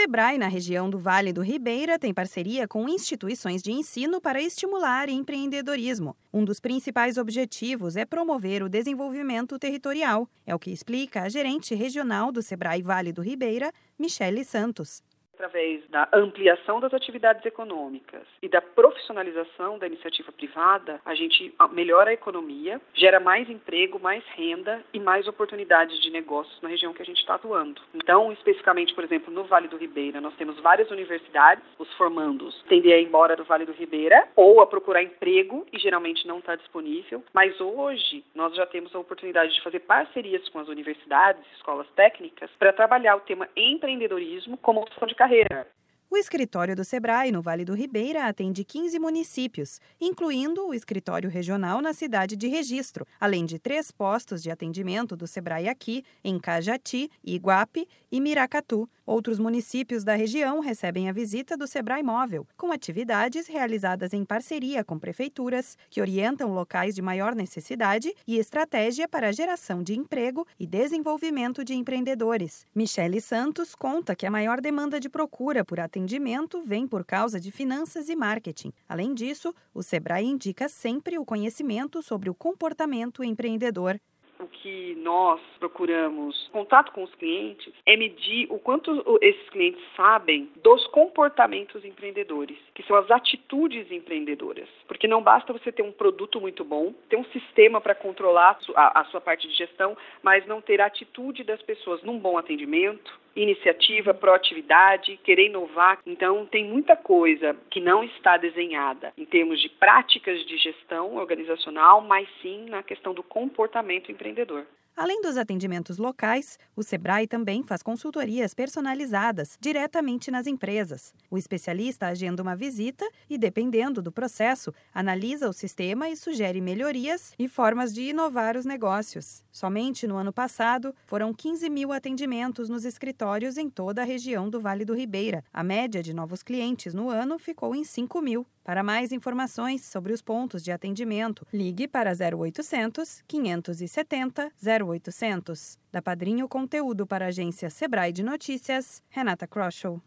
Sebrae, na região do Vale do Ribeira, tem parceria com instituições de ensino para estimular empreendedorismo. Um dos principais objetivos é promover o desenvolvimento territorial. É o que explica a gerente regional do Sebrae Vale do Ribeira, Michele Santos através da ampliação das atividades econômicas e da profissionalização da iniciativa privada, a gente melhora a economia, gera mais emprego, mais renda e mais oportunidades de negócios na região que a gente está atuando. Então, especificamente, por exemplo, no Vale do Ribeira, nós temos várias universidades, os formandos tendem a ir embora do Vale do Ribeira ou a procurar emprego e geralmente não está disponível, mas hoje nós já temos a oportunidade de fazer parcerias com as universidades, escolas técnicas, para trabalhar o tema empreendedorismo como opção de carreira carreira. O escritório do Sebrae no Vale do Ribeira atende 15 municípios, incluindo o escritório regional na cidade de Registro, além de três postos de atendimento do Sebrae aqui, em Cajati, Iguape e Miracatu. Outros municípios da região recebem a visita do Sebrae Móvel, com atividades realizadas em parceria com prefeituras, que orientam locais de maior necessidade e estratégia para a geração de emprego e desenvolvimento de empreendedores. Michele Santos conta que a maior demanda de procura por atendimento atendimento vem por causa de finanças e marketing. Além disso, o Sebrae indica sempre o conhecimento sobre o comportamento empreendedor o que nós procuramos contato com os clientes é medir o quanto esses clientes sabem dos comportamentos empreendedores, que são as atitudes empreendedoras. Porque não basta você ter um produto muito bom, ter um sistema para controlar a, sua parte de gestão, mas não ter a atitude das pessoas num bom atendimento, iniciativa, proatividade, querer inovar. Então, tem muita coisa que não está desenhada em termos de práticas de gestão organizacional, mas sim na questão do comportamento empreendedor. Além dos atendimentos locais, o Sebrae também faz consultorias personalizadas diretamente nas empresas. O especialista agenda uma visita e, dependendo do processo, analisa o sistema e sugere melhorias e formas de inovar os negócios. Somente no ano passado, foram 15 mil atendimentos nos escritórios em toda a região do Vale do Ribeira. A média de novos clientes no ano ficou em 5 mil. Para mais informações sobre os pontos de atendimento, ligue para 0800 570 0800. Da Padrinho Conteúdo para a agência Sebrae de Notícias, Renata Kroschel.